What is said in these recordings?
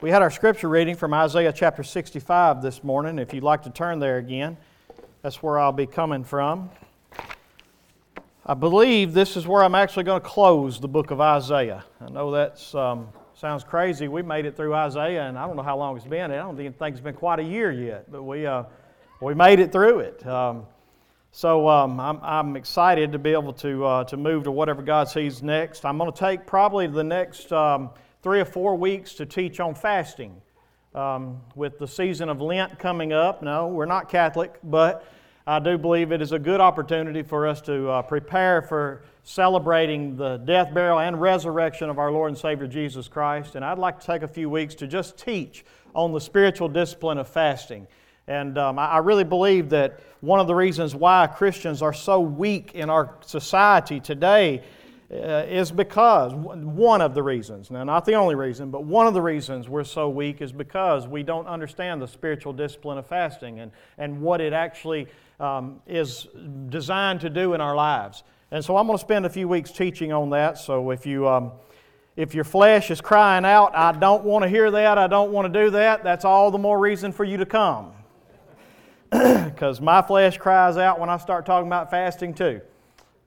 We had our scripture reading from Isaiah chapter 65 this morning. If you'd like to turn there again, that's where I'll be coming from. I believe this is where I'm actually going to close the book of Isaiah. I know that um, sounds crazy. We made it through Isaiah, and I don't know how long it's been. I don't even think it's been quite a year yet, but we, uh, we made it through it. Um, so um, I'm, I'm, excited to be able to, uh, to move to whatever God sees next. I'm going to take probably the next um, three or four weeks to teach on fasting. Um, with the season of Lent coming up, no, we're not Catholic, but I do believe it is a good opportunity for us to uh, prepare for celebrating the death, burial, and resurrection of our Lord and Savior Jesus Christ. And I'd like to take a few weeks to just teach on the spiritual discipline of fasting. And um, I, I really believe that one of the reasons why Christians are so weak in our society today uh, is because, one of the reasons, now not the only reason, but one of the reasons we're so weak is because we don't understand the spiritual discipline of fasting and, and what it actually um, is designed to do in our lives. And so I'm going to spend a few weeks teaching on that. So if you. Um, if your flesh is crying out, I don't want to hear that, I don't want to do that, that's all the more reason for you to come. Because my flesh cries out when I start talking about fasting too.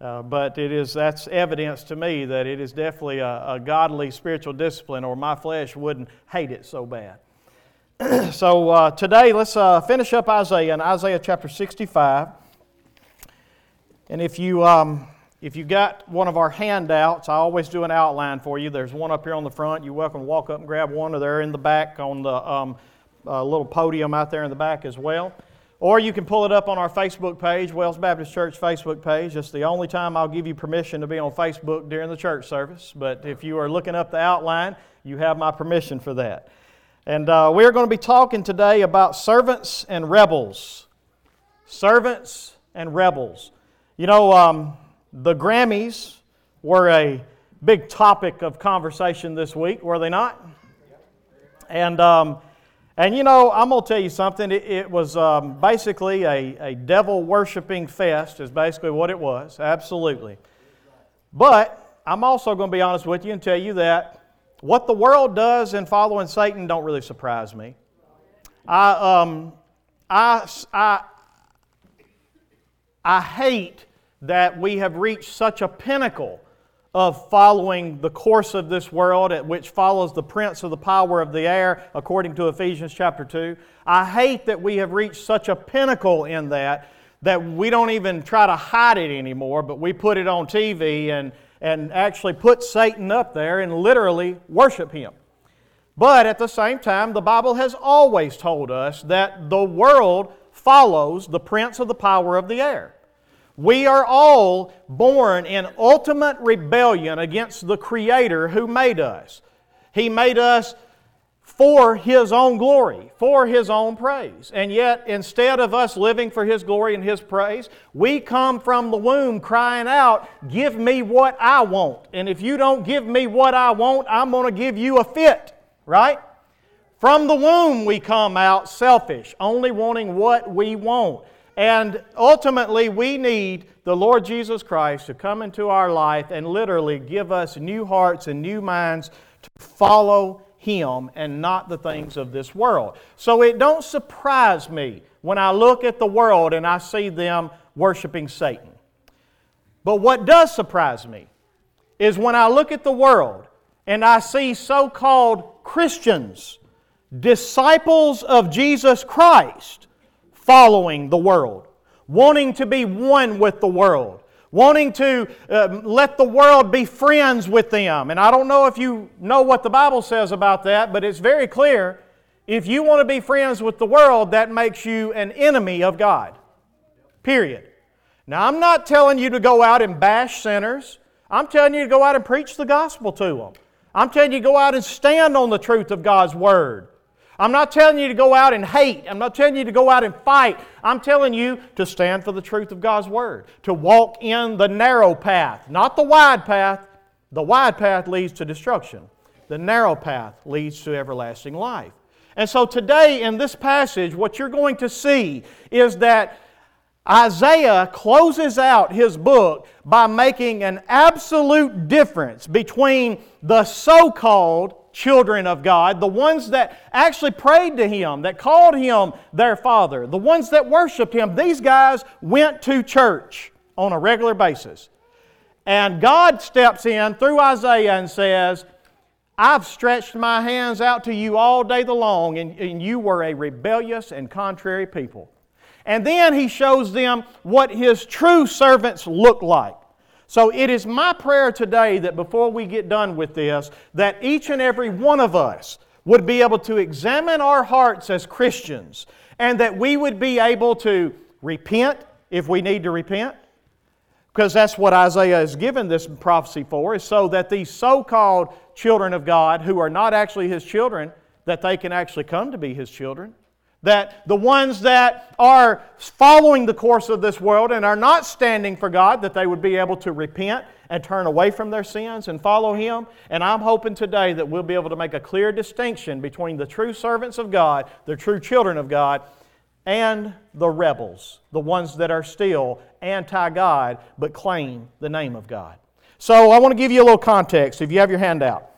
Uh, but it is, that's evidence to me that it is definitely a, a godly spiritual discipline, or my flesh wouldn't hate it so bad. so uh, today, let's uh, finish up Isaiah in Isaiah chapter 65. And if you, um, if you got one of our handouts, I always do an outline for you. There's one up here on the front. You're welcome to walk up and grab one, or they're in the back on the um, uh, little podium out there in the back as well. Or you can pull it up on our Facebook page, Wells Baptist Church Facebook page. It's the only time I'll give you permission to be on Facebook during the church service. But if you are looking up the outline, you have my permission for that. And uh, we're going to be talking today about servants and rebels. Servants and rebels. You know, um, the Grammys were a big topic of conversation this week, were they not? And um, and you know, I'm going to tell you something. It, it was um, basically a, a devil worshiping fest, is basically what it was. Absolutely. But I'm also going to be honest with you and tell you that what the world does in following Satan don't really surprise me. I, um, I, I, I hate that we have reached such a pinnacle of following the course of this world, which follows the prince of the power of the air, according to Ephesians chapter 2. I hate that we have reached such a pinnacle in that that we don't even try to hide it anymore, but we put it on TV and, and actually put Satan up there and literally worship him. But at the same time, the Bible has always told us that the world follows the prince of the power of the air. We are all born in ultimate rebellion against the Creator who made us. He made us for His own glory, for His own praise. And yet, instead of us living for His glory and His praise, we come from the womb crying out, Give me what I want. And if you don't give me what I want, I'm going to give you a fit, right? From the womb, we come out selfish, only wanting what we want. And ultimately, we need the Lord Jesus Christ to come into our life and literally give us new hearts and new minds to follow Him and not the things of this world. So it don't surprise me when I look at the world and I see them worshiping Satan. But what does surprise me is when I look at the world and I see so called Christians, disciples of Jesus Christ, following the world, wanting to be one with the world, wanting to uh, let the world be friends with them. And I don't know if you know what the Bible says about that, but it's very clear. If you want to be friends with the world, that makes you an enemy of God. Period. Now, I'm not telling you to go out and bash sinners. I'm telling you to go out and preach the gospel to them. I'm telling you to go out and stand on the truth of God's Word. I'm not telling you to go out and hate. I'm not telling you to go out and fight. I'm telling you to stand for the truth of God's Word, to walk in the narrow path, not the wide path. The wide path leads to destruction, the narrow path leads to everlasting life. And so today in this passage, what you're going to see is that Isaiah closes out his book by making an absolute difference between the so called children of God, the ones that actually prayed to Him, that called Him their Father, the ones that worshiped Him, these guys went to church on a regular basis. And God steps in through Isaiah and says, I've stretched my hands out to you all day the long, and, and you were a rebellious and contrary people. And then he shows them what his true servants look like. So it is my prayer today that before we get done with this, that each and every one of us would be able to examine our hearts as Christians and that we would be able to repent if we need to repent. Because that's what Isaiah is given this prophecy for, is so that these so called children of God, who are not actually his children, that they can actually come to be his children. That the ones that are following the course of this world and are not standing for God, that they would be able to repent and turn away from their sins and follow Him. And I'm hoping today that we'll be able to make a clear distinction between the true servants of God, the true children of God, and the rebels, the ones that are still anti God but claim the name of God. So I want to give you a little context if you have your handout.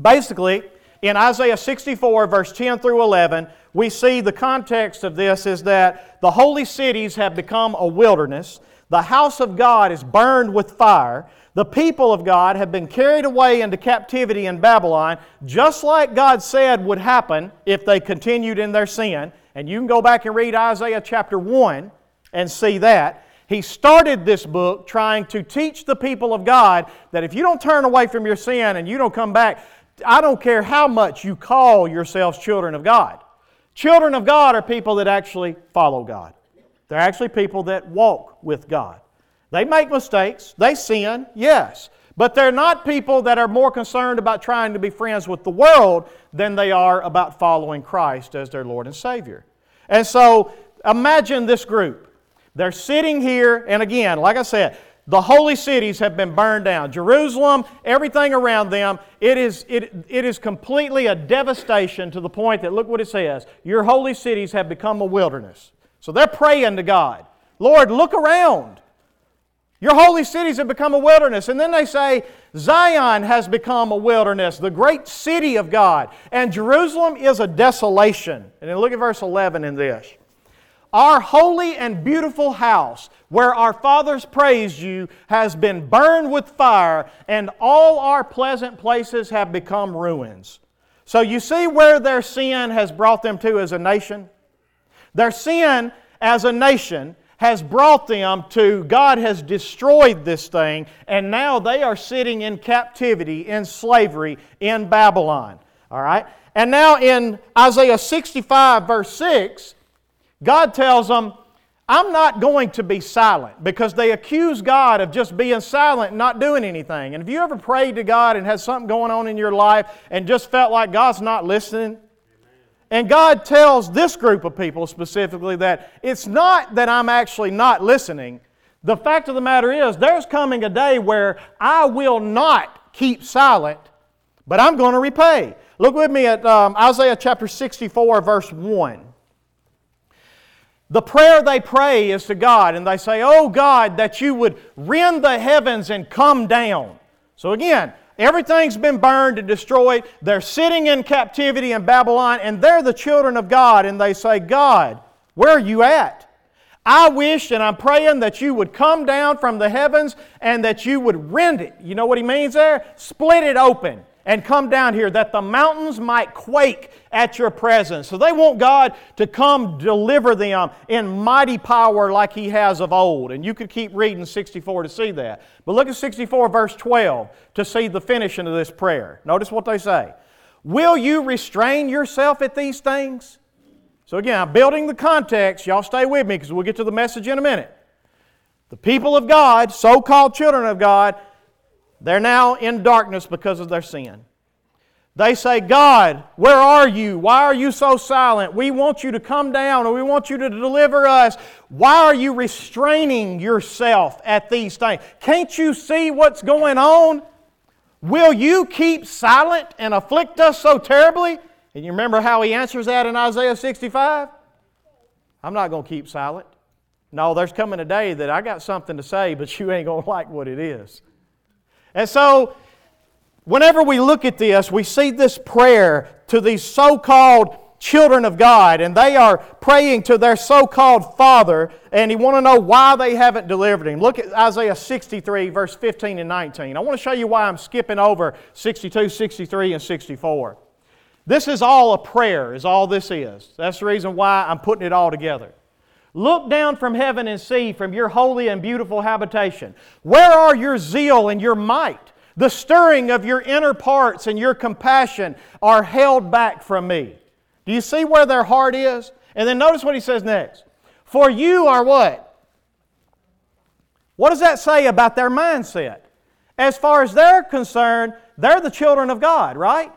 Basically, in Isaiah 64, verse 10 through 11, we see the context of this is that the holy cities have become a wilderness. The house of God is burned with fire. The people of God have been carried away into captivity in Babylon, just like God said would happen if they continued in their sin. And you can go back and read Isaiah chapter 1 and see that. He started this book trying to teach the people of God that if you don't turn away from your sin and you don't come back, I don't care how much you call yourselves children of God. Children of God are people that actually follow God. They're actually people that walk with God. They make mistakes, they sin, yes, but they're not people that are more concerned about trying to be friends with the world than they are about following Christ as their Lord and Savior. And so imagine this group. They're sitting here, and again, like I said, the holy cities have been burned down. Jerusalem, everything around them, it is, it, it is completely a devastation to the point that, look what it says, your holy cities have become a wilderness. So they're praying to God, Lord, look around. Your holy cities have become a wilderness. And then they say, Zion has become a wilderness, the great city of God. And Jerusalem is a desolation. And then look at verse 11 in this. Our holy and beautiful house, where our fathers praised you, has been burned with fire, and all our pleasant places have become ruins. So you see where their sin has brought them to as a nation? Their sin as a nation has brought them to God has destroyed this thing, and now they are sitting in captivity, in slavery, in Babylon. All right? And now in Isaiah 65, verse 6, God tells them, I'm not going to be silent because they accuse God of just being silent and not doing anything. And have you ever prayed to God and had something going on in your life and just felt like God's not listening? And God tells this group of people specifically that it's not that I'm actually not listening. The fact of the matter is, there's coming a day where I will not keep silent, but I'm going to repay. Look with me at um, Isaiah chapter 64, verse 1. The prayer they pray is to God, and they say, Oh God, that you would rend the heavens and come down. So again, everything's been burned and destroyed. They're sitting in captivity in Babylon, and they're the children of God, and they say, God, where are you at? I wish and I'm praying that you would come down from the heavens and that you would rend it. You know what he means there? Split it open and come down here that the mountains might quake at your presence. So they want God to come deliver them in mighty power like He has of old. And you could keep reading 64 to see that. But look at 64, verse 12, to see the finishing of this prayer. Notice what they say Will you restrain yourself at these things? So again, I'm building the context. Y'all stay with me because we'll get to the message in a minute. The people of God, so called children of God, they're now in darkness because of their sin. They say, God, where are you? Why are you so silent? We want you to come down or we want you to deliver us. Why are you restraining yourself at these things? Can't you see what's going on? Will you keep silent and afflict us so terribly? And you remember how he answers that in Isaiah 65? I'm not going to keep silent. No, there's coming a day that I got something to say, but you ain't going to like what it is. And so whenever we look at this, we see this prayer to these so called children of God, and they are praying to their so called Father, and you want to know why they haven't delivered him. Look at Isaiah 63, verse 15 and 19. I want to show you why I'm skipping over 62, 63, and 64. This is all a prayer, is all this is. That's the reason why I'm putting it all together. Look down from heaven and see from your holy and beautiful habitation. Where are your zeal and your might? The stirring of your inner parts and your compassion are held back from me. Do you see where their heart is? And then notice what he says next. For you are what? What does that say about their mindset? As far as they're concerned, they're the children of God, right?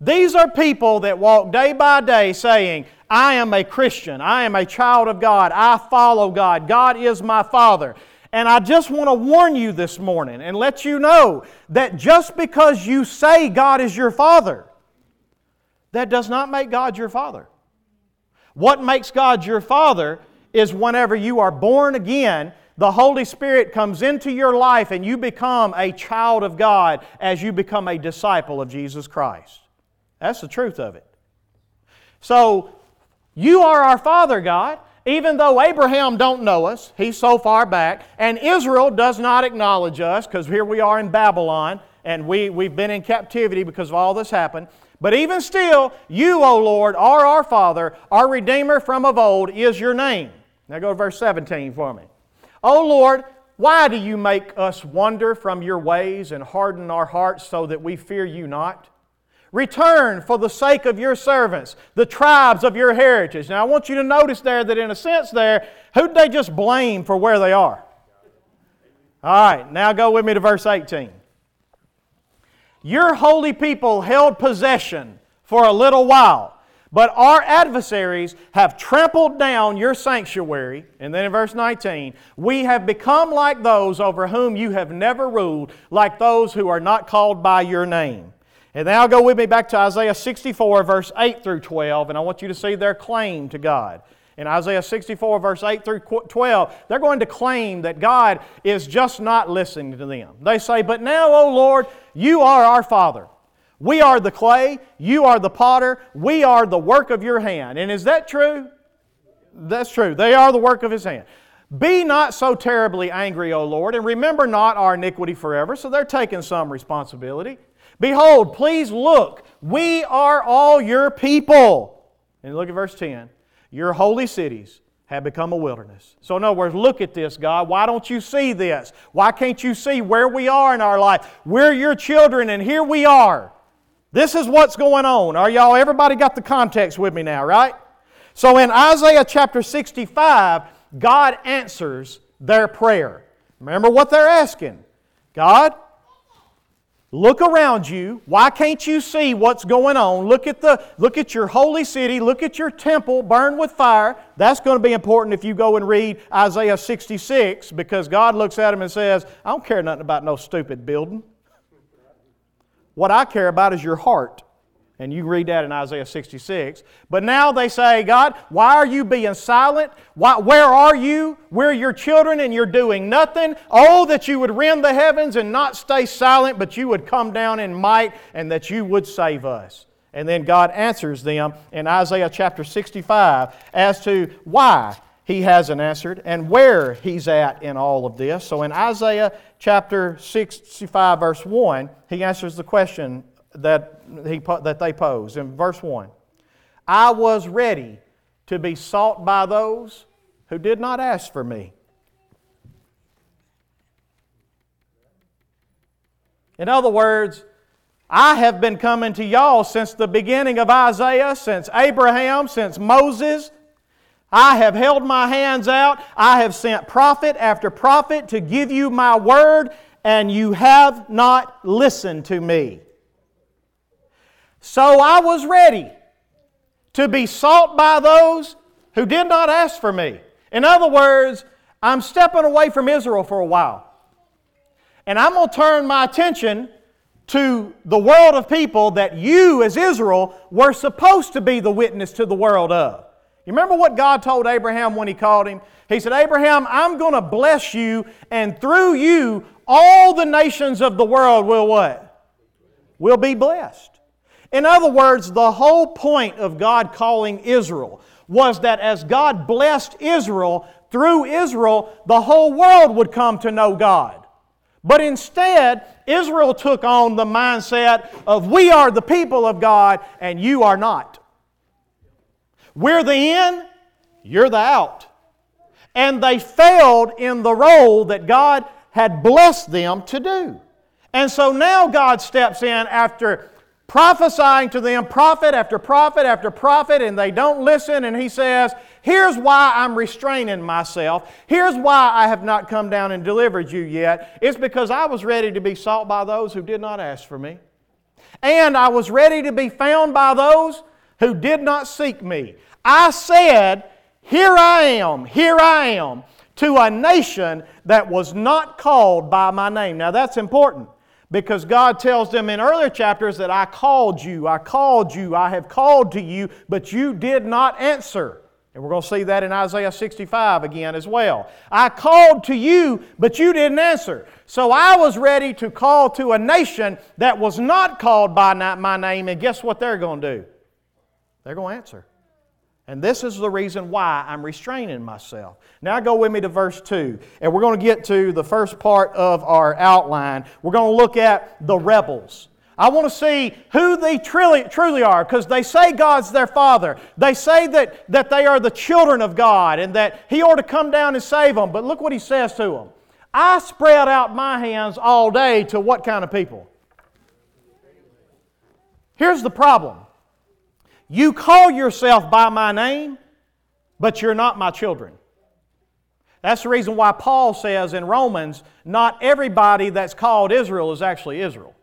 These are people that walk day by day saying, I am a Christian. I am a child of God. I follow God. God is my Father. And I just want to warn you this morning and let you know that just because you say God is your Father, that does not make God your Father. What makes God your Father is whenever you are born again, the Holy Spirit comes into your life and you become a child of God as you become a disciple of Jesus Christ. That's the truth of it. So, you are our Father, God. Even though Abraham don't know us, he's so far back, and Israel does not acknowledge us because here we are in Babylon and we, we've been in captivity because of all this happened. But even still, you, O Lord, are our Father, our Redeemer from of old is your name. Now go to verse 17 for me. O Lord, why do you make us wander from your ways and harden our hearts so that we fear you not? Return for the sake of your servants, the tribes of your heritage. Now I want you to notice there that in a sense there, who'd they just blame for where they are? All right, now go with me to verse 18. Your holy people held possession for a little while, but our adversaries have trampled down your sanctuary. And then in verse 19, we have become like those over whom you have never ruled, like those who are not called by your name. And now go with me back to Isaiah 64, verse 8 through 12, and I want you to see their claim to God. In Isaiah 64, verse 8 through 12, they're going to claim that God is just not listening to them. They say, But now, O Lord, you are our Father. We are the clay, you are the potter, we are the work of your hand. And is that true? That's true. They are the work of his hand. Be not so terribly angry, O Lord, and remember not our iniquity forever. So they're taking some responsibility. Behold, please look, we are all your people. And look at verse 10. Your holy cities have become a wilderness. So, in other words, look at this, God. Why don't you see this? Why can't you see where we are in our life? We're your children, and here we are. This is what's going on. Are y'all, everybody got the context with me now, right? So, in Isaiah chapter 65, God answers their prayer. Remember what they're asking God, Look around you. Why can't you see what's going on? Look at, the, look at your holy city. Look at your temple burned with fire. That's going to be important if you go and read Isaiah 66 because God looks at him and says, I don't care nothing about no stupid building. What I care about is your heart. And you read that in Isaiah 66. But now they say, God, why are you being silent? Why, where are you? We're your children and you're doing nothing. Oh, that you would rend the heavens and not stay silent, but you would come down in might and that you would save us. And then God answers them in Isaiah chapter 65 as to why he hasn't answered and where he's at in all of this. So in Isaiah chapter 65, verse 1, he answers the question that, he, that they pose. In verse 1, I was ready to be sought by those who did not ask for me. In other words, I have been coming to y'all since the beginning of Isaiah, since Abraham, since Moses. I have held my hands out. I have sent prophet after prophet to give you my word, and you have not listened to me. So I was ready to be sought by those who did not ask for me. In other words, I'm stepping away from Israel for a while. And I'm going to turn my attention to the world of people that you, as Israel, were supposed to be the witness to the world of. You remember what God told Abraham when he called him? He said, Abraham, I'm going to bless you, and through you, all the nations of the world will what? will be blessed. In other words, the whole point of God calling Israel was that as God blessed Israel, through Israel, the whole world would come to know God. But instead, Israel took on the mindset of we are the people of God and you are not. We're the in, you're the out. And they failed in the role that God had blessed them to do. And so now God steps in after prophesying to them prophet after prophet after prophet, and they don't listen. And he says, Here's why I'm restraining myself. Here's why I have not come down and delivered you yet. It's because I was ready to be sought by those who did not ask for me. And I was ready to be found by those who did not seek me. I said, Here I am, here I am, to a nation that was not called by my name. Now that's important because God tells them in earlier chapters that I called you, I called you, I have called to you, but you did not answer. And we're going to see that in Isaiah 65 again as well. I called to you, but you didn't answer. So I was ready to call to a nation that was not called by my name, and guess what they're going to do? They're going to answer. And this is the reason why I'm restraining myself. Now go with me to verse 2, and we're going to get to the first part of our outline. We're going to look at the rebels. I want to see who they truly, truly are because they say God's their Father. They say that, that they are the children of God and that He ought to come down and save them. But look what He says to them I spread out my hands all day to what kind of people? Here's the problem you call yourself by my name, but you're not my children. That's the reason why Paul says in Romans, not everybody that's called Israel is actually Israel.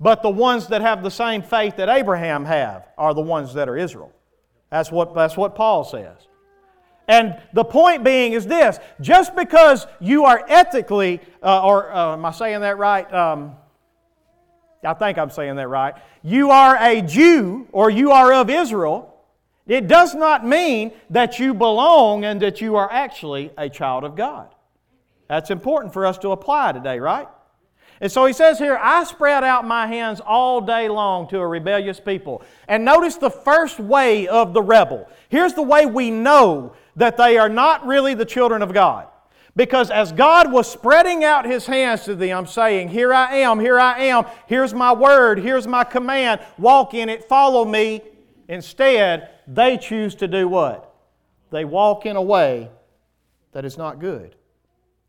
But the ones that have the same faith that Abraham have are the ones that are Israel. That's what, that's what Paul says. And the point being is this just because you are ethically, uh, or uh, am I saying that right? Um, I think I'm saying that right. You are a Jew or you are of Israel. It does not mean that you belong and that you are actually a child of God. That's important for us to apply today, right? And so he says here, I spread out my hands all day long to a rebellious people. And notice the first way of the rebel. Here's the way we know that they are not really the children of God. Because as God was spreading out His hands to them, saying, Here I am, here I am, here's my word, here's my command, walk in it, follow me, instead, they choose to do what? They walk in a way that is not good.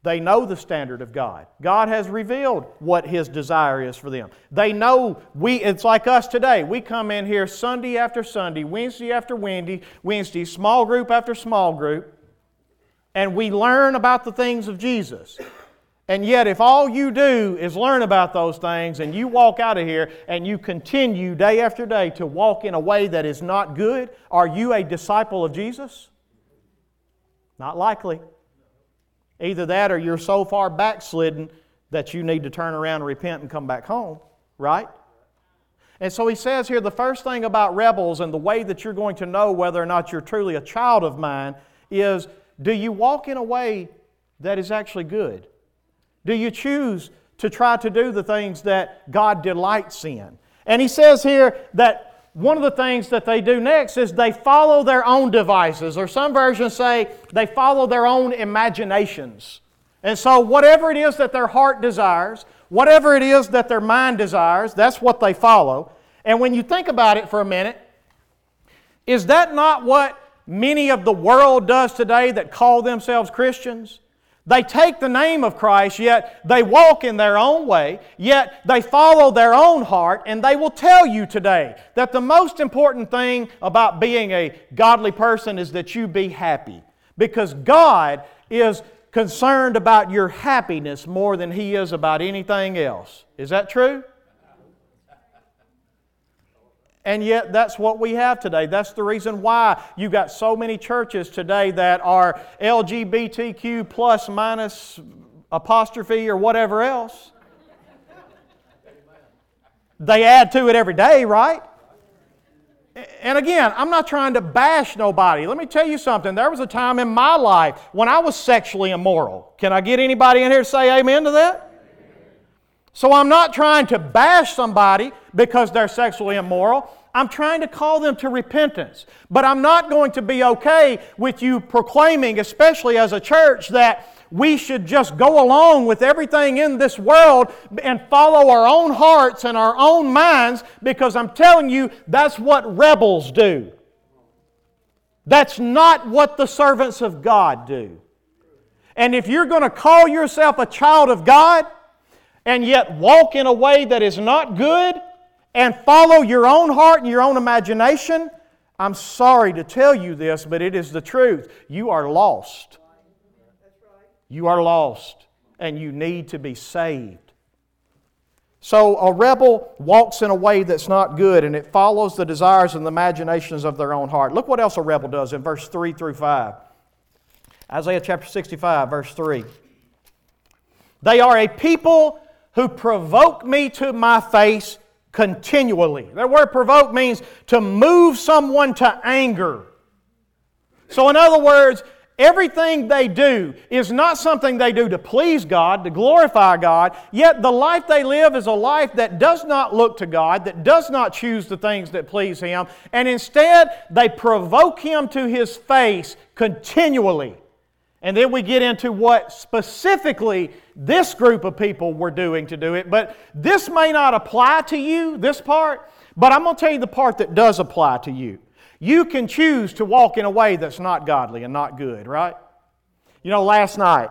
They know the standard of God. God has revealed what His desire is for them. They know we, it's like us today. We come in here Sunday after Sunday, Wednesday after Wednesday, Wednesday, small group after small group and we learn about the things of Jesus. And yet, if all you do is learn about those things and you walk out of here and you continue day after day to walk in a way that is not good, are you a disciple of Jesus? Not likely. Either that or you're so far backslidden that you need to turn around and repent and come back home, right? And so he says here the first thing about rebels and the way that you're going to know whether or not you're truly a child of mine is do you walk in a way that is actually good? Do you choose to try to do the things that God delights in? And he says here that one of the things that they do next is they follow their own devices, or some versions say they follow their own imaginations. And so, whatever it is that their heart desires, whatever it is that their mind desires, that's what they follow. And when you think about it for a minute, is that not what many of the world does today that call themselves Christians. They take the name of Christ, yet they walk in their own way, yet they follow their own heart, and they will tell you today that the most important thing about being a godly person is that you be happy. Because God is concerned about your happiness more than He is about anything else. Is that true? And yet, that's what we have today. That's the reason why you've got so many churches today that are LGBTQ plus minus apostrophe or whatever else. They add to it every day, right? And again, I'm not trying to bash nobody. Let me tell you something. There was a time in my life when I was sexually immoral. Can I get anybody in here to say amen to that? So I'm not trying to bash somebody because they're sexually immoral. I'm trying to call them to repentance. But I'm not going to be okay with you proclaiming, especially as a church, that we should just go along with everything in this world and follow our own hearts and our own minds because I'm telling you, that's what rebels do. That's not what the servants of God do. And if you're going to call yourself a child of God and yet walk in a way that is not good and follow your own heart and your own imagination, I'm sorry to tell you this, but it is the truth. You are lost. You are lost and you need to be saved. So a rebel walks in a way that's not good and it follows the desires and the imaginations of their own heart. Look what else a rebel does in verse 3 through 5. Isaiah chapter 65, verse 3. They are a people who provoke me to my face continually. That word provoke means to move someone to anger. So, in other words, Everything they do is not something they do to please God, to glorify God, yet the life they live is a life that does not look to God, that does not choose the things that please Him, and instead they provoke Him to His face continually. And then we get into what specifically this group of people were doing to do it. But this may not apply to you, this part, but I'm going to tell you the part that does apply to you. You can choose to walk in a way that's not godly and not good, right? You know, last night,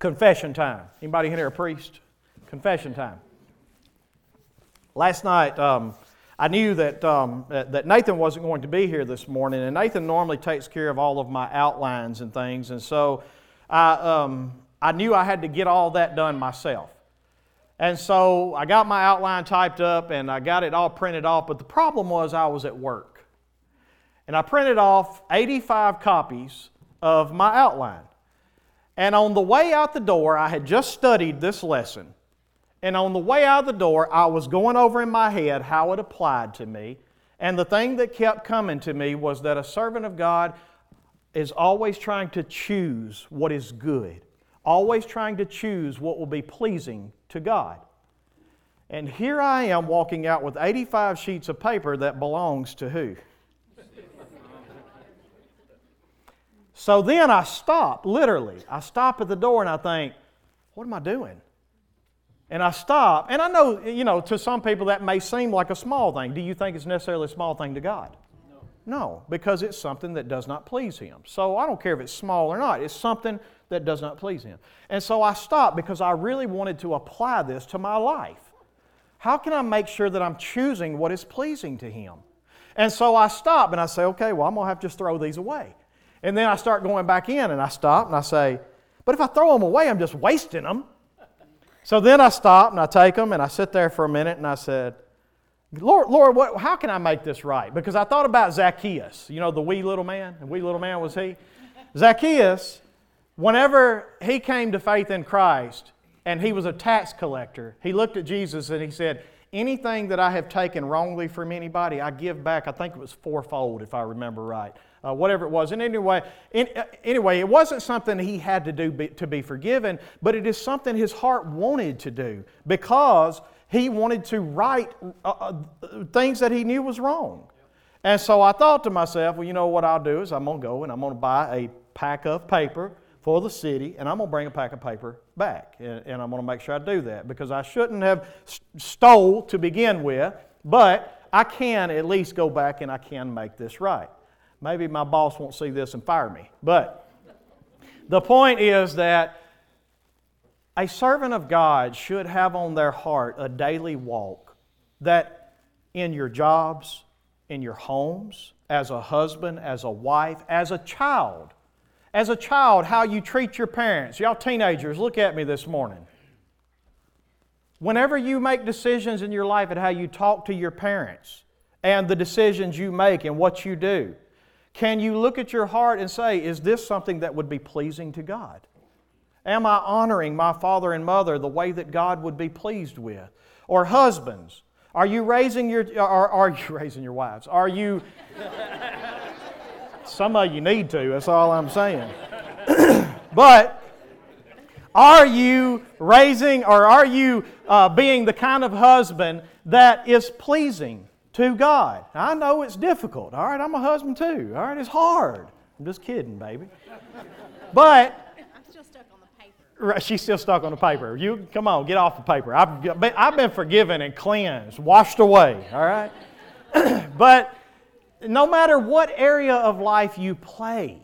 confession time. Anybody in here a priest? Confession time. Last night, um, I knew that, um, that Nathan wasn't going to be here this morning, and Nathan normally takes care of all of my outlines and things, and so I, um, I knew I had to get all that done myself. And so I got my outline typed up and I got it all printed off, but the problem was I was at work and I printed off 85 copies of my outline. And on the way out the door, I had just studied this lesson. And on the way out of the door, I was going over in my head how it applied to me. And the thing that kept coming to me was that a servant of God is always trying to choose what is good, always trying to choose what will be pleasing to God. And here I am walking out with 85 sheets of paper that belongs to who? So then I stop, literally. I stop at the door and I think, what am I doing? And I stop, and I know, you know, to some people that may seem like a small thing. Do you think it's necessarily a small thing to God? No. No, because it's something that does not please Him. So I don't care if it's small or not, it's something that does not please Him. And so I stopped because I really wanted to apply this to my life. How can I make sure that I'm choosing what is pleasing to Him? And so I stop and I say, okay, well, I'm going to have to just throw these away. And then I start going back in and I stop and I say, but if I throw them away, I'm just wasting them. So then I stop and I take them and I sit there for a minute and I said, Lord, Lord, what, how can I make this right? Because I thought about Zacchaeus, you know, the wee little man. The wee little man was he. Zacchaeus, whenever he came to faith in Christ and he was a tax collector, he looked at Jesus and he said, Anything that I have taken wrongly from anybody, I give back. I think it was fourfold, if I remember right uh, whatever it was. And anyway, in, uh, anyway, it wasn't something he had to do be, to be forgiven, but it is something his heart wanted to do because he wanted to right uh, uh, things that he knew was wrong. And so I thought to myself, well, you know what I'll do is I'm going to go and I'm going to buy a pack of paper for the city, and I'm going to bring a pack of paper back. And, and I'm going to make sure I do that because I shouldn't have stole to begin with, but I can at least go back and I can make this right. Maybe my boss won't see this and fire me. But the point is that a servant of God should have on their heart a daily walk that in your jobs, in your homes, as a husband, as a wife, as a child, as a child, how you treat your parents. Y'all teenagers, look at me this morning. Whenever you make decisions in your life and how you talk to your parents and the decisions you make and what you do, can you look at your heart and say, is this something that would be pleasing to God? Am I honoring my father and mother the way that God would be pleased with? Or husbands, are you raising your are, are you raising your wives? Are you Some of you need to, that's all I'm saying. but are you raising or are you uh, being the kind of husband that is pleasing to God. I know it's difficult. All right, I'm a husband too. All right, it's hard. I'm just kidding, baby. But I'm still stuck on the paper. She's still stuck on the paper. You come on, get off the paper. I've, I've been forgiven and cleansed, washed away. All right. but no matter what area of life you play,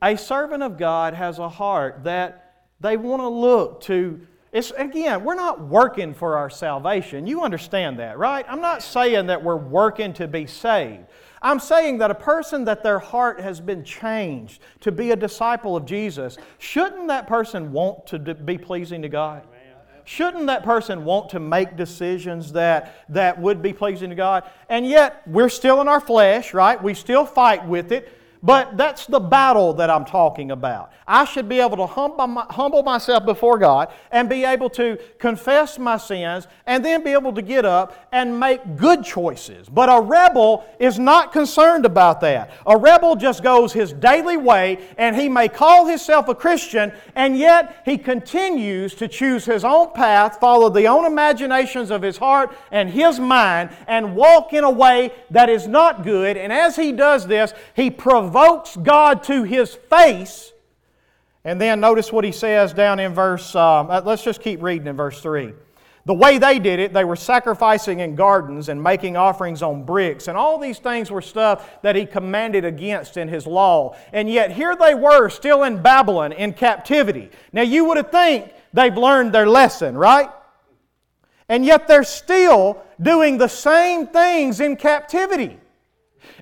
a servant of God has a heart that they want to look to. It's, again, we're not working for our salvation. You understand that, right? I'm not saying that we're working to be saved. I'm saying that a person that their heart has been changed to be a disciple of Jesus, shouldn't that person want to be pleasing to God? Shouldn't that person want to make decisions that, that would be pleasing to God? And yet, we're still in our flesh, right? We still fight with it. But that's the battle that I'm talking about. I should be able to humble, myself before God and be able to confess my sins and then be able to get up and make good choices. But a rebel is not concerned about that. A rebel just goes his daily way and he may call himself a Christian and yet he continues to choose his own path, follow the own imaginations of his heart and his mind, and walk in a way that is not good. And as he does this, he provides provokes God to his face. And then notice what he says down in verse, um, uh, let's just keep reading in verse 3. The way they did it, they were sacrificing in gardens and making offerings on bricks. And all these things were stuff that he commanded against in his law. And yet here they were, still in Babylon, in captivity. Now you would have think they've learned their lesson, right? And yet they're still doing the same things in captivity.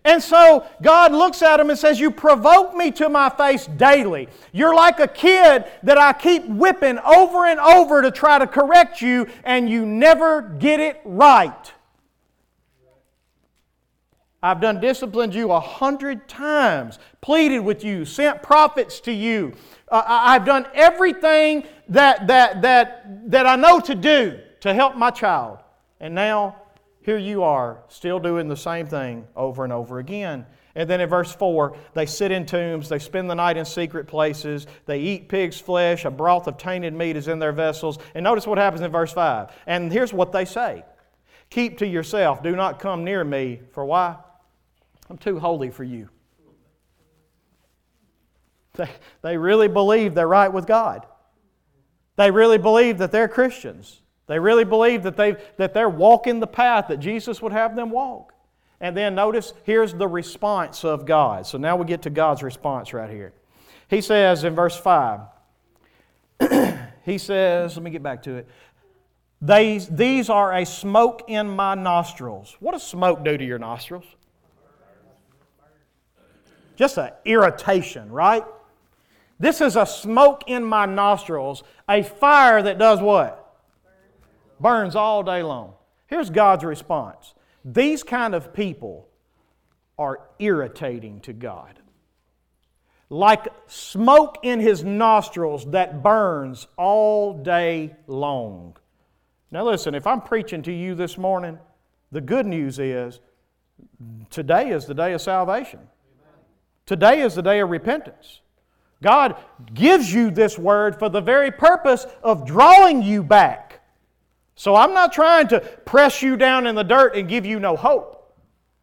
And so God looks at him and says, You provoke me to my face daily. You're like a kid that I keep whipping over and over to try to correct you, and you never get it right. I've done disciplined you a hundred times, pleaded with you, sent prophets to you. Uh, I've done everything that, that, that, that I know to do to help my child. And now here you are, still doing the same thing over and over again. And then in verse 4, they sit in tombs, they spend the night in secret places, they eat pig's flesh, a broth of tainted meat is in their vessels. And notice what happens in verse 5. And here's what they say Keep to yourself, do not come near me, for why? I'm too holy for you. They, they really believe they're right with God. They really believe that they're Christians. They really believe that, they, that they're walking the path that Jesus would have them walk. And then notice, here's the response of God. So now we get to God's response right here. He says in verse 5, he says, let me get back to it. These, these are a smoke in my nostrils. What does smoke do to your nostrils? Just an irritation, right? This is a smoke in my nostrils, a fire that does what? Burns all day long. Here's God's response these kind of people are irritating to God. Like smoke in his nostrils that burns all day long. Now, listen, if I'm preaching to you this morning, the good news is today is the day of salvation. Today is the day of repentance. God gives you this word for the very purpose of drawing you back so I'm not trying to press you down in the dirt and give you no hope.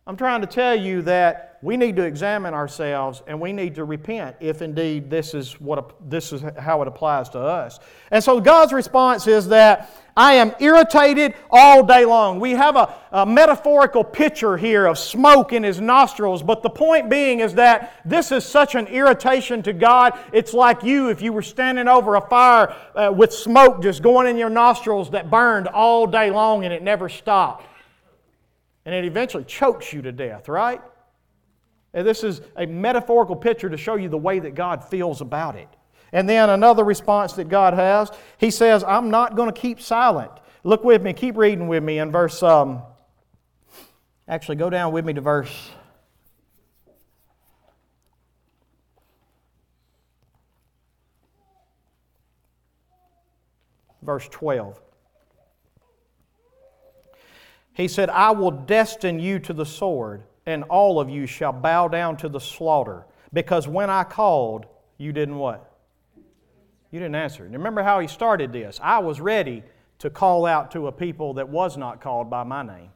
I'm trying to tell you that we need to examine ourselves and we need to repent if indeed this is, what, this is how it applies to us. And so God's response is that I am irritated all day long. We have a, a, metaphorical picture here of smoke in his nostrils, but the point being is that this is such an irritation to God. It's like you if you were standing over a fire uh, with smoke just going in your nostrils that burned all day long and it never stopped. And it eventually chokes you to death, right? And this is a metaphorical picture to show you the way that God feels about it. And then another response that God has, He says, I'm not going to keep silent. Look with me, keep reading with me in verse, um, actually, go down with me to verse. Verse 12. He said, I will destine you to the sword, and all of you shall bow down to the slaughter, because when I called, you didn't what? You didn't answer. And remember how he started this. I was ready to call out to a people that was not called by my name.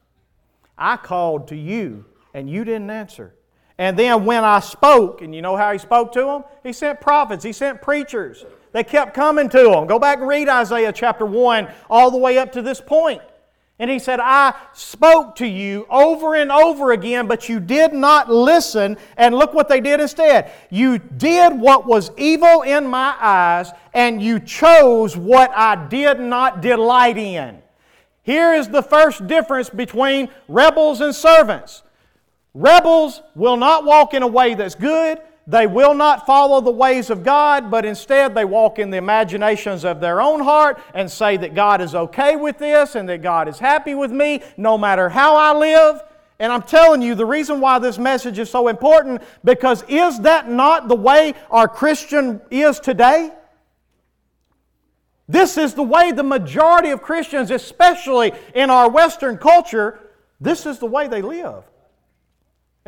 I called to you, and you didn't answer. And then when I spoke, and you know how he spoke to them? He sent prophets, he sent preachers. They kept coming to him. Go back and read Isaiah chapter 1 all the way up to this point. And he said, I spoke to you over and over again, but you did not listen. And look what they did instead. You did what was evil in my eyes, and you chose what I did not delight in. Here is the first difference between rebels and servants. Rebels will not walk in a way that's good. They will not follow the ways of God, but instead they walk in the imaginations of their own heart and say that God is okay with this and that God is happy with me no matter how I live. And I'm telling you, the reason why this message is so important because is that not the way our Christian is today? This is the way the majority of Christians, especially in our Western culture, this is the way they live.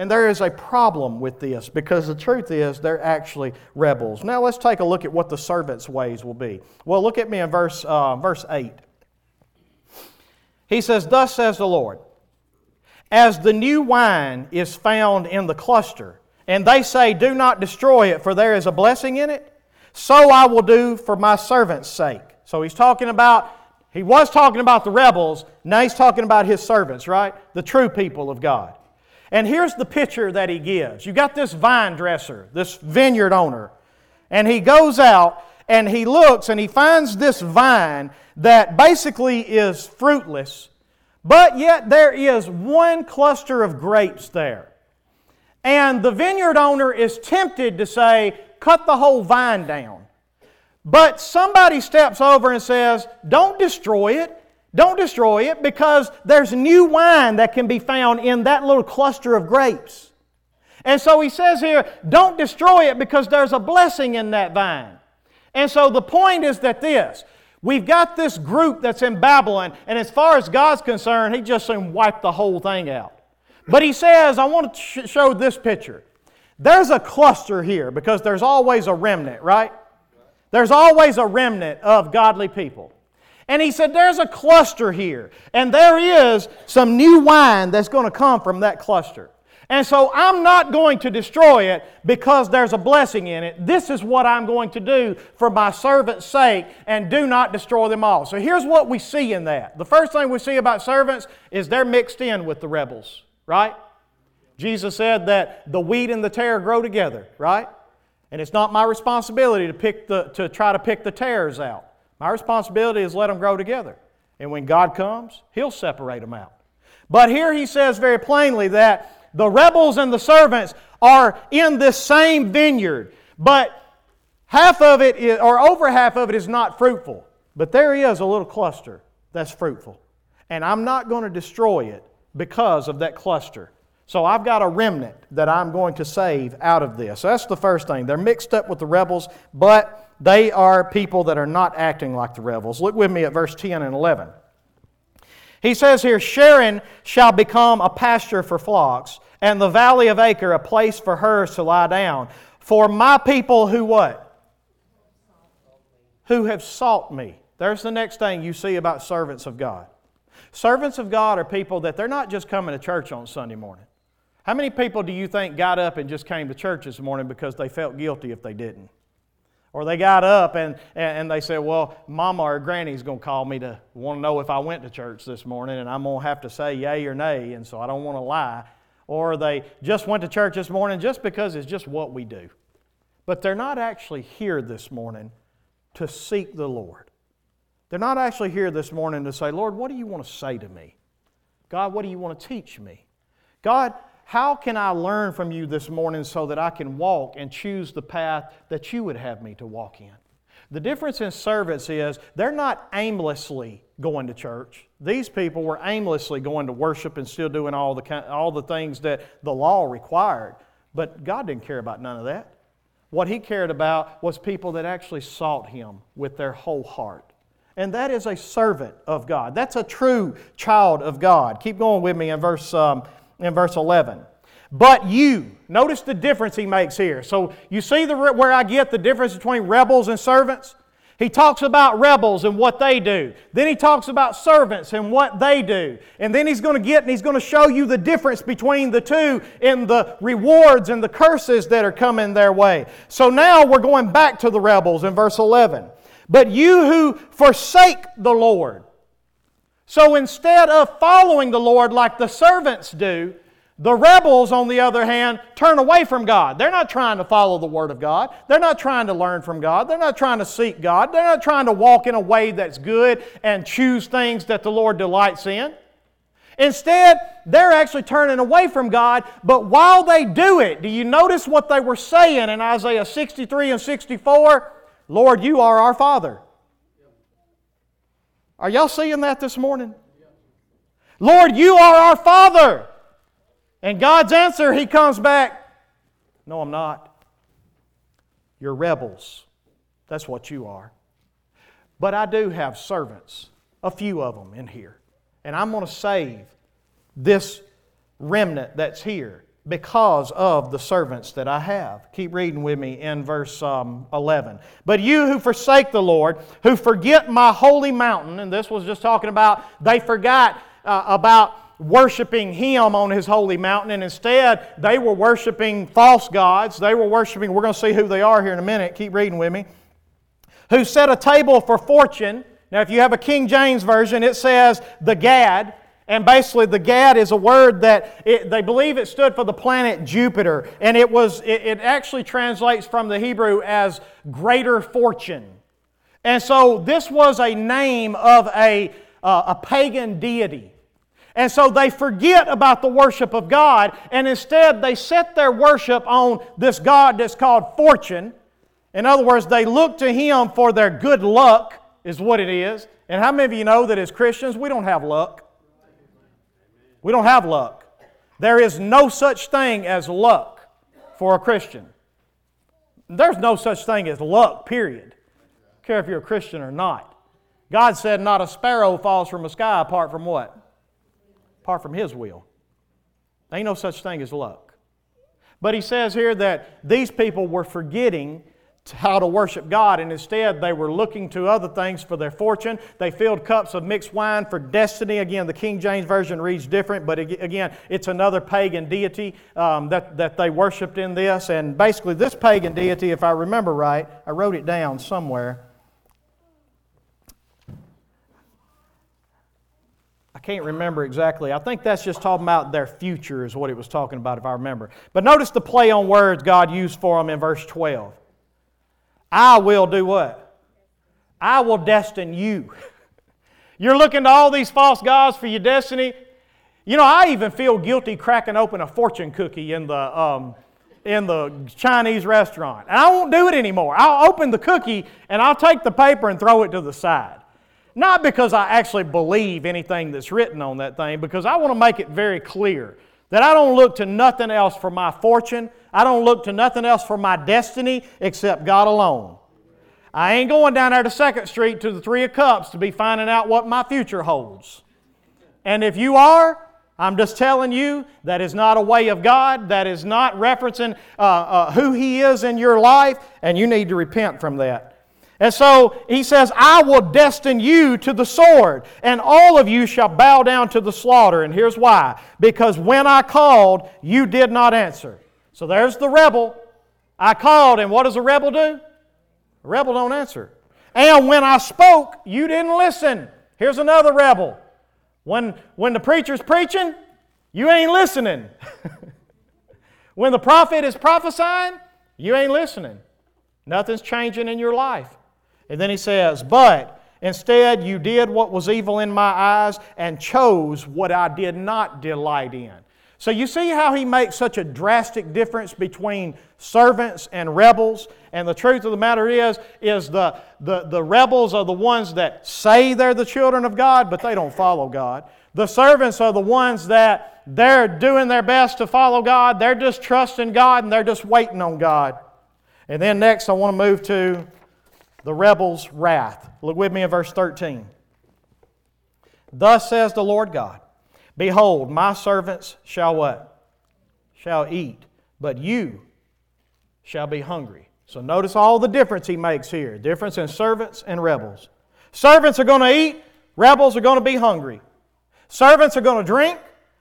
And there is a problem with this because the truth is they're actually rebels. Now let's take a look at what the servant's ways will be. Well, look at me in verse, uh, verse 8. He says, Thus says the Lord, as the new wine is found in the cluster, and they say, Do not destroy it, for there is a blessing in it, so I will do for my servant's sake. So he's talking about, he was talking about the rebels, now he's talking about his servants, right? The true people of God. And here's the picture that he gives. You got this vine dresser, this vineyard owner, and he goes out and he looks and he finds this vine that basically is fruitless, but yet there is one cluster of grapes there. And the vineyard owner is tempted to say, cut the whole vine down. But somebody steps over and says, don't destroy it. Don't destroy it because there's new wine that can be found in that little cluster of grapes. And so he says here, don't destroy it because there's a blessing in that vine. And so the point is that this we've got this group that's in Babylon, and as far as God's concerned, he just soon wiped the whole thing out. But he says, I want to show this picture. There's a cluster here because there's always a remnant, right? There's always a remnant of godly people. And he said, There's a cluster here, and there is some new wine that's going to come from that cluster. And so I'm not going to destroy it because there's a blessing in it. This is what I'm going to do for my servant's sake, and do not destroy them all. So here's what we see in that. The first thing we see about servants is they're mixed in with the rebels, right? Jesus said that the wheat and the tare grow together, right? And it's not my responsibility to, pick the, to try to pick the tares out. My responsibility is let them grow together. And when God comes, He'll separate them out. But here he says very plainly that the rebels and the servants are in this same vineyard, but half of it, is, or over half of it, is not fruitful. But there is a little cluster that's fruitful. And I'm not going to destroy it because of that cluster. So I've got a remnant that I'm going to save out of this. That's the first thing. They're mixed up with the rebels, but they are people that are not acting like the rebels. Look with me at verse 10 and 11. He says here, Sharon shall become a pasture for flocks, and the valley of Achor a place for herds to lie down. For my people who what? Who have sought me. There's the next thing you see about servants of God. Servants of God are people that they're not just coming to church on Sunday morning. How many people do you think got up and just came to church this morning because they felt guilty if they didn't? Or they got up and, and they said, Well, mama or granny's going to call me to want to know if I went to church this morning, and I'm going to have to say yay or nay, and so I don't want to lie. Or they just went to church this morning just because it's just what we do. But they're not actually here this morning to seek the Lord. They're not actually here this morning to say, Lord, what do you want to say to me? God, what do you want to teach me? God, how can I learn from you this morning so that I can walk and choose the path that you would have me to walk in? The difference in servants is they're not aimlessly going to church. These people were aimlessly going to worship and still doing all the, all the things that the law required. But God didn't care about none of that. What He cared about was people that actually sought Him with their whole heart. And that is a servant of God. That's a true child of God. Keep going with me in verse um, in verse 11. But you, notice the difference he makes here. So you see the, where I get the difference between rebels and servants? He talks about rebels and what they do. Then he talks about servants and what they do. And then he's going to get and he's going to show you the difference between the two in the rewards and the curses that are coming their way. So now we're going back to the rebels in verse 11. But you who forsake the Lord. So instead of following the Lord like the servants do, the rebels, on the other hand, turn away from God. They're not trying to follow the Word of God. They're not trying to learn from God. They're not trying to seek God. They're not trying to walk in a way that's good and choose things that the Lord delights in. Instead, they're actually turning away from God, but while they do it, do you notice what they were saying in Isaiah 63 and 64? Lord, you are our Father. Are y'all seeing that this morning? Lord, you are our Father. And God's answer, He comes back, No, I'm not. You're rebels. That's what you are. But I do have servants, a few of them in here. And I'm going to save this remnant that's here because of the servants that I have. Keep reading with me in verse um, 11. But you who forsake the Lord, who forget my holy mountain, and this was just talking about they forgot uh, about worshiping Him on His holy mountain, and instead they were worshiping false gods. They were worshiping, we're going to see who they are here in a minute. Keep reading with me. Who set a table for fortune. Now, if you have a King James Version, it says the Gad. And basically, the Gad is a word that it, they believe it stood for the planet Jupiter. And it, was, it, it actually translates from the Hebrew as greater fortune. And so, this was a name of a, uh, a pagan deity. And so they forget about the worship of God, and instead they set their worship on this God that's called fortune. In other words, they look to Him for their good luck, is what it is. And how many of you know that as Christians, we don't have luck? We don't have luck. There is no such thing as luck for a Christian. There's no such thing as luck, period. care if you're a Christian or not. God said, Not a sparrow falls from the sky apart from what? apart from His will. There ain't no such thing as luck. But he says here that these people were forgetting how to worship God, and instead they were looking to other things for their fortune. They filled cups of mixed wine for destiny. Again, the King James Version reads different, but again, it's another pagan deity um, that, that they worshiped in this. And basically, this pagan deity, if I remember right, I wrote it down somewhere. I can't remember exactly. I think that's just talking about their future, is what it was talking about, if I remember. But notice the play on words God used for them in verse 12. I will do what? I will destine you. You're looking to all these false gods for your destiny. You know, I even feel guilty cracking open a fortune cookie in the, um, in the Chinese restaurant. And I won't do it anymore. I'll open the cookie and I'll take the paper and throw it to the side. Not because I actually believe anything that's written on that thing, because I want to make it very clear that I don't look to nothing else for my fortune. I don't look to nothing else for my destiny except God alone. I ain't going down there to Second Street to the Three of Cups to be finding out what my future holds. And if you are, I'm just telling you that is not a way of God. That is not referencing uh, uh, who He is in your life, and you need to repent from that. And so he says, I will destine you to the sword, and all of you shall bow down to the slaughter. And here's why because when I called, you did not answer. So there's the rebel. I called, and what does a rebel do? A rebel don't answer. And when I spoke, you didn't listen. Here's another rebel. When, when the preacher's preaching, you ain't listening. when the prophet is prophesying, you ain't listening. Nothing's changing in your life. And then he says, But instead you did what was evil in my eyes and chose what I did not delight in. So you see how he makes such a drastic difference between servants and rebels. And the truth of the matter is, is the, the, the rebels are the ones that say they're the children of God, but they don't follow God. The servants are the ones that they're doing their best to follow God. They're just trusting God and they're just waiting on God. And then next, I want to move to the rebel's wrath. Look with me in verse 13. Thus says the Lord God Behold, my servants shall what? Shall eat, but you shall be hungry. So notice all the difference he makes here difference in servants and rebels. Servants are going to eat, rebels are going to be hungry. Servants are going to drink,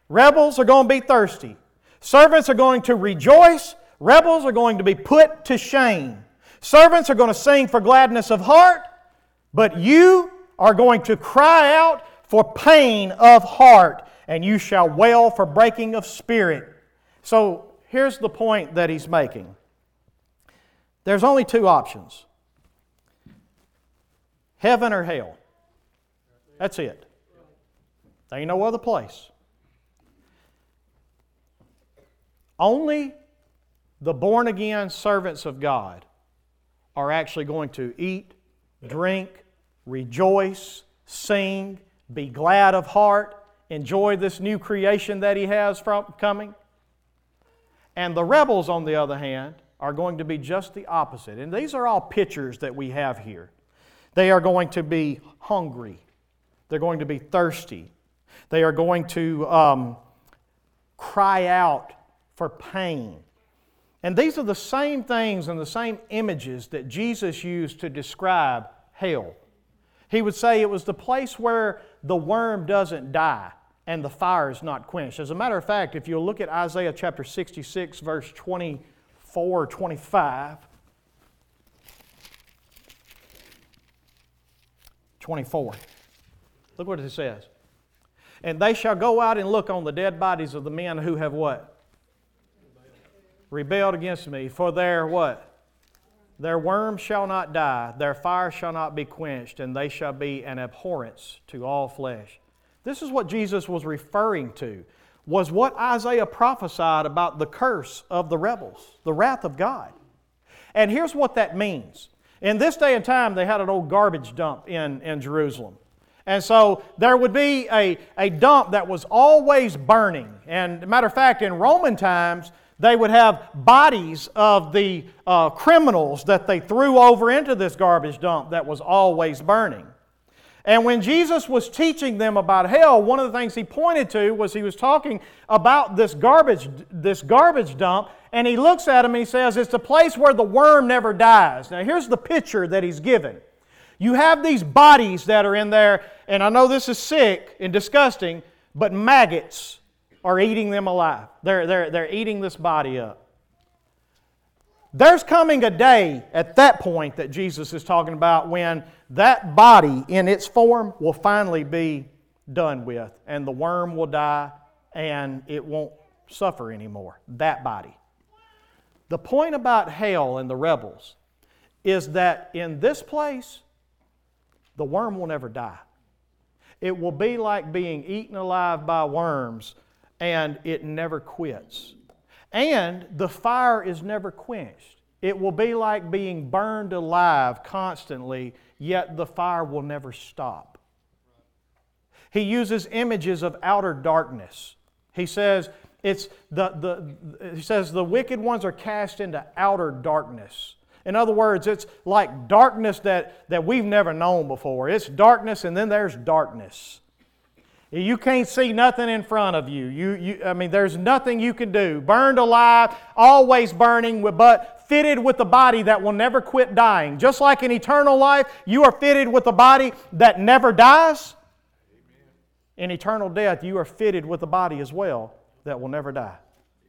rebels are going to be thirsty. Servants are going to rejoice, rebels are going to be put to shame. Servants are going to sing for gladness of heart, but you are going to cry out for pain of heart, and you shall wail for breaking of spirit. So here's the point that he's making there's only two options heaven or hell. That's it. There ain't no other place. Only the born again servants of God are actually going to eat, drink, rejoice, sing, be glad of heart, enjoy this new creation that He has from coming. And the rebels, on the other hand, are going to be just the opposite. And these are all pictures that we have here. They are going to be hungry, they're going to be thirsty, they are going to um, cry out for pain. And these are the same things and the same images that Jesus used to describe hell. He would say it was the place where the worm doesn't die and the fire is not quenched. As a matter of fact, if you look at Isaiah chapter 66, verse 24 25, 24. Look what it says. And they shall go out and look on the dead bodies of the men who have what? Rebelled against me. For their what? Their worm shall not die, their fire shall not be quenched, and they shall be an abhorrence to all flesh. This is what Jesus was referring to, was what Isaiah prophesied about the curse of the rebels, the wrath of God. And here's what that means. In this day and time, they had an old garbage dump in, in Jerusalem. And so there would be a, a dump that was always burning. And matter of fact, in Roman times, they would have bodies of the uh, criminals that they threw over into this garbage dump that was always burning. And when Jesus was teaching them about hell, one of the things he pointed to was he was talking about this garbage, this garbage dump, and he looks at him and he says, It's the place where the worm never dies. Now, here's the picture that he's given. You have these bodies that are in there, and I know this is sick and disgusting, but maggots are eating them alive. They're, they're, they're eating this body up. There's coming a day at that point that Jesus is talking about when that body in its form will finally be done with, and the worm will die and it won't suffer anymore. That body. The point about hell and the rebels is that in this place, the worm will never die. It will be like being eaten alive by worms and it never quits. And the fire is never quenched. It will be like being burned alive constantly, yet the fire will never stop. He uses images of outer darkness. He says, it's the, the, he says the wicked ones are cast into outer darkness. In other words, it's like darkness that, that we've never known before. It's darkness and then there's darkness. You can't see nothing in front of you. You, you. I mean, there's nothing you can do. Burned alive, always burning, but fitted with a body that will never quit dying. Just like in eternal life, you are fitted with a body that never dies. In eternal death, you are fitted with a body as well that will never die.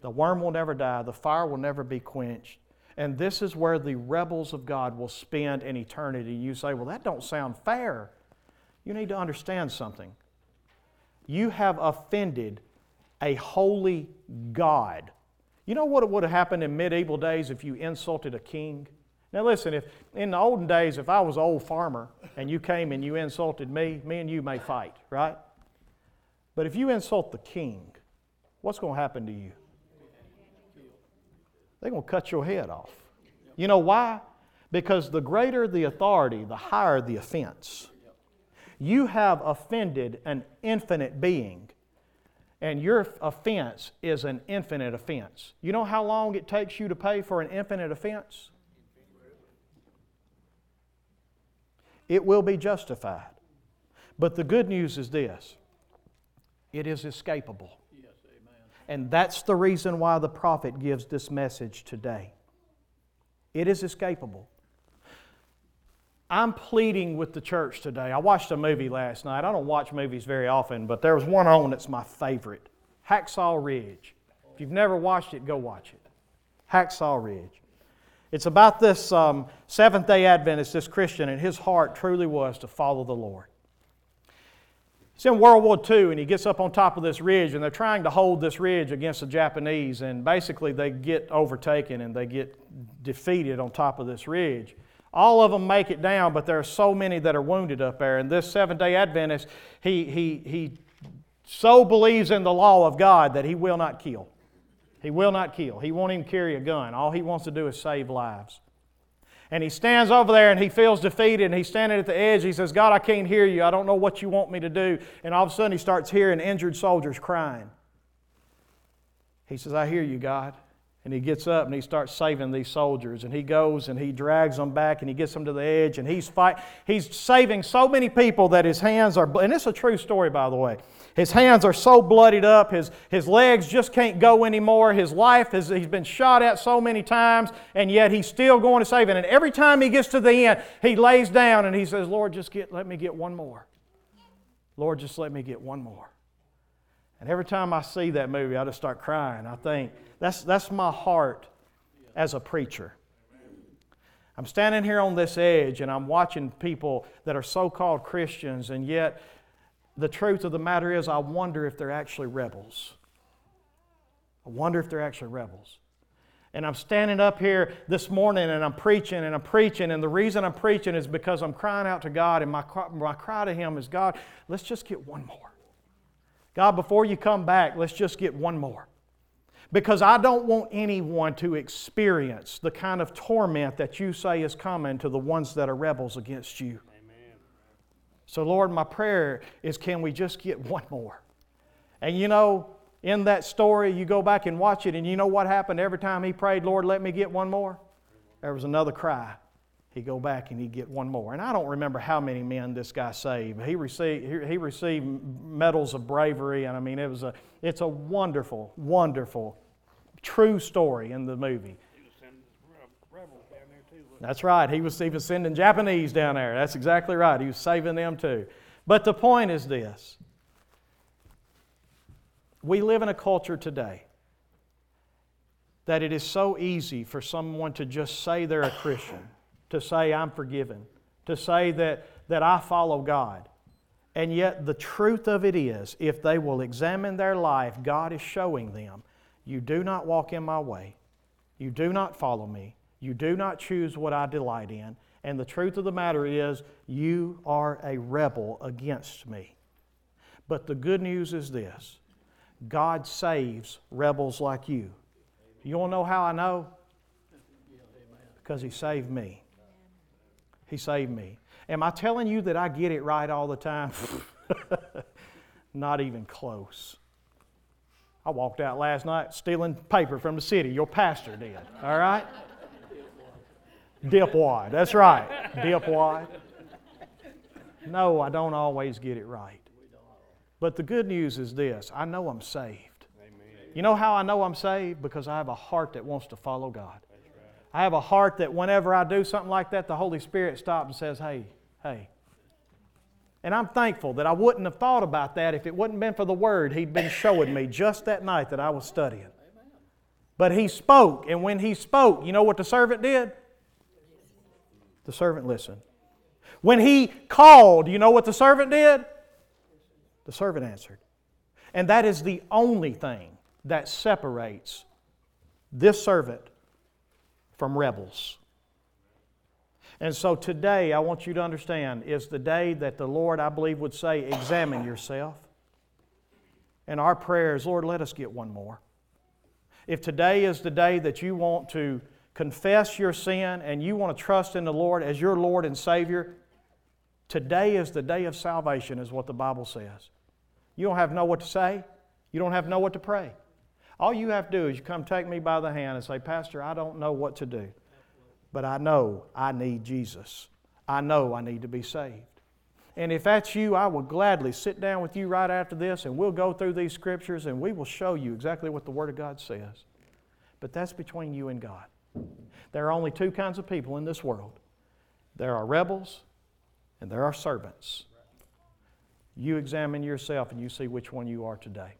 The worm will never die, the fire will never be quenched. And this is where the rebels of God will spend an eternity. You say, well, that don't sound fair. You need to understand something you have offended a holy God. You know what would have happened in medieval days if you insulted a king? Now, listen, if in the olden days, if I was an old farmer and you came and you insulted me, me and you may fight, right? But if you insult the king, what's going to happen to you? They're going to cut your head off. You know why? Because the greater the authority, the higher the offense. You have offended an infinite being, and your offense is an infinite offense. You know how long it takes you to pay for an infinite offense? It will be justified. But the good news is this it is escapable. Yes, and that's the reason why the prophet gives this message today. It is escapable. I'm pleading with the church today. I watched a movie last night. I don't watch movies very often, but there was one on that's my favorite Hacksaw Ridge. If you've never watched it, go watch it. Hacksaw Ridge. It's about this um, Seventh day Adventist, this Christian, and his heart truly was to follow the Lord. He's in World War II, and he gets up on top of this ridge, and they're trying to hold this ridge against the Japanese, and basically they get overtaken and they get defeated on top of this ridge. All of them make it down, but there are so many that are wounded up there. And this Seventh day Adventist, he, he, he so believes in the law of God that he will not kill. He will not kill. He won't even carry a gun. All he wants to do is save lives. And he stands over there and he feels defeated and he's standing at the edge. He says, God, I can't hear you. I don't know what you want me to do. And all of a sudden he starts hearing injured soldiers crying. He says, I hear you, God. And he gets up and he starts saving these soldiers. And he goes and he drags them back and he gets them to the edge. And he's, fight, he's saving so many people that his hands are, and it's a true story, by the way. His hands are so bloodied up, his, his legs just can't go anymore. His life, has, he's been shot at so many times, and yet he's still going to save it. And every time he gets to the end, he lays down and he says, Lord, just get, let me get one more. Lord, just let me get one more. And every time I see that movie, I just start crying. I think, that's, that's my heart as a preacher. I'm standing here on this edge and I'm watching people that are so called Christians, and yet the truth of the matter is, I wonder if they're actually rebels. I wonder if they're actually rebels. And I'm standing up here this morning and I'm preaching and I'm preaching. And the reason I'm preaching is because I'm crying out to God. And my, my cry to Him is God, let's just get one more. God, before you come back, let's just get one more because I don't want anyone to experience the kind of torment that you say is coming to the ones that are rebels against you. Amen. So, Lord, my prayer is can we just get one more? And you know, in that story, you go back and watch it, and you know what happened every time he prayed, Lord, let me get one more? There was another cry. He'd go back and he'd get one more. And I don't remember how many men this guy saved. He received, he received medals of bravery, and I mean, it was a, it's a wonderful, wonderful, true story in the movie. That's right. He was, he was sending Japanese down there. That's exactly right. He was saving them too. But the point is this we live in a culture today that it is so easy for someone to just say they're a Christian to say, I'm forgiven, to say that, that I follow God. And yet, the truth of it is, if they will examine their life, God is showing them, you do not walk in my way, you do not follow me, you do not choose what I delight in. And the truth of the matter is, you are a rebel against me. But the good news is this God saves rebels like you. You want to know how I know? Because He saved me. He saved me. Am I telling you that I get it right all the time? Not even close. I walked out last night stealing paper from the city. Your pastor did. All right? Dipwad. That's right. Dipwad. No, I don't always get it right. But the good news is this I know I'm saved. You know how I know I'm saved? Because I have a heart that wants to follow God. I have a heart that whenever I do something like that, the Holy Spirit stops and says, hey, hey. And I'm thankful that I wouldn't have thought about that if it wouldn't been for the word He'd been showing me just that night that I was studying. But He spoke, and when He spoke, you know what the servant did? The servant listened. When He called, you know what the servant did? The servant answered. And that is the only thing that separates this servant from rebels. And so today, I want you to understand, is the day that the Lord, I believe, would say, examine yourself. And our prayer is, Lord, let us get one more. If today is the day that you want to confess your sin and you want to trust in the Lord as your Lord and Savior, today is the day of salvation, is what the Bible says. You don't have know what to say, you don't have know what to pray. All you have to do is you come take me by the hand and say, Pastor, I don't know what to do, but I know I need Jesus. I know I need to be saved. And if that's you, I will gladly sit down with you right after this and we'll go through these scriptures and we will show you exactly what the Word of God says. But that's between you and God. There are only two kinds of people in this world there are rebels and there are servants. You examine yourself and you see which one you are today.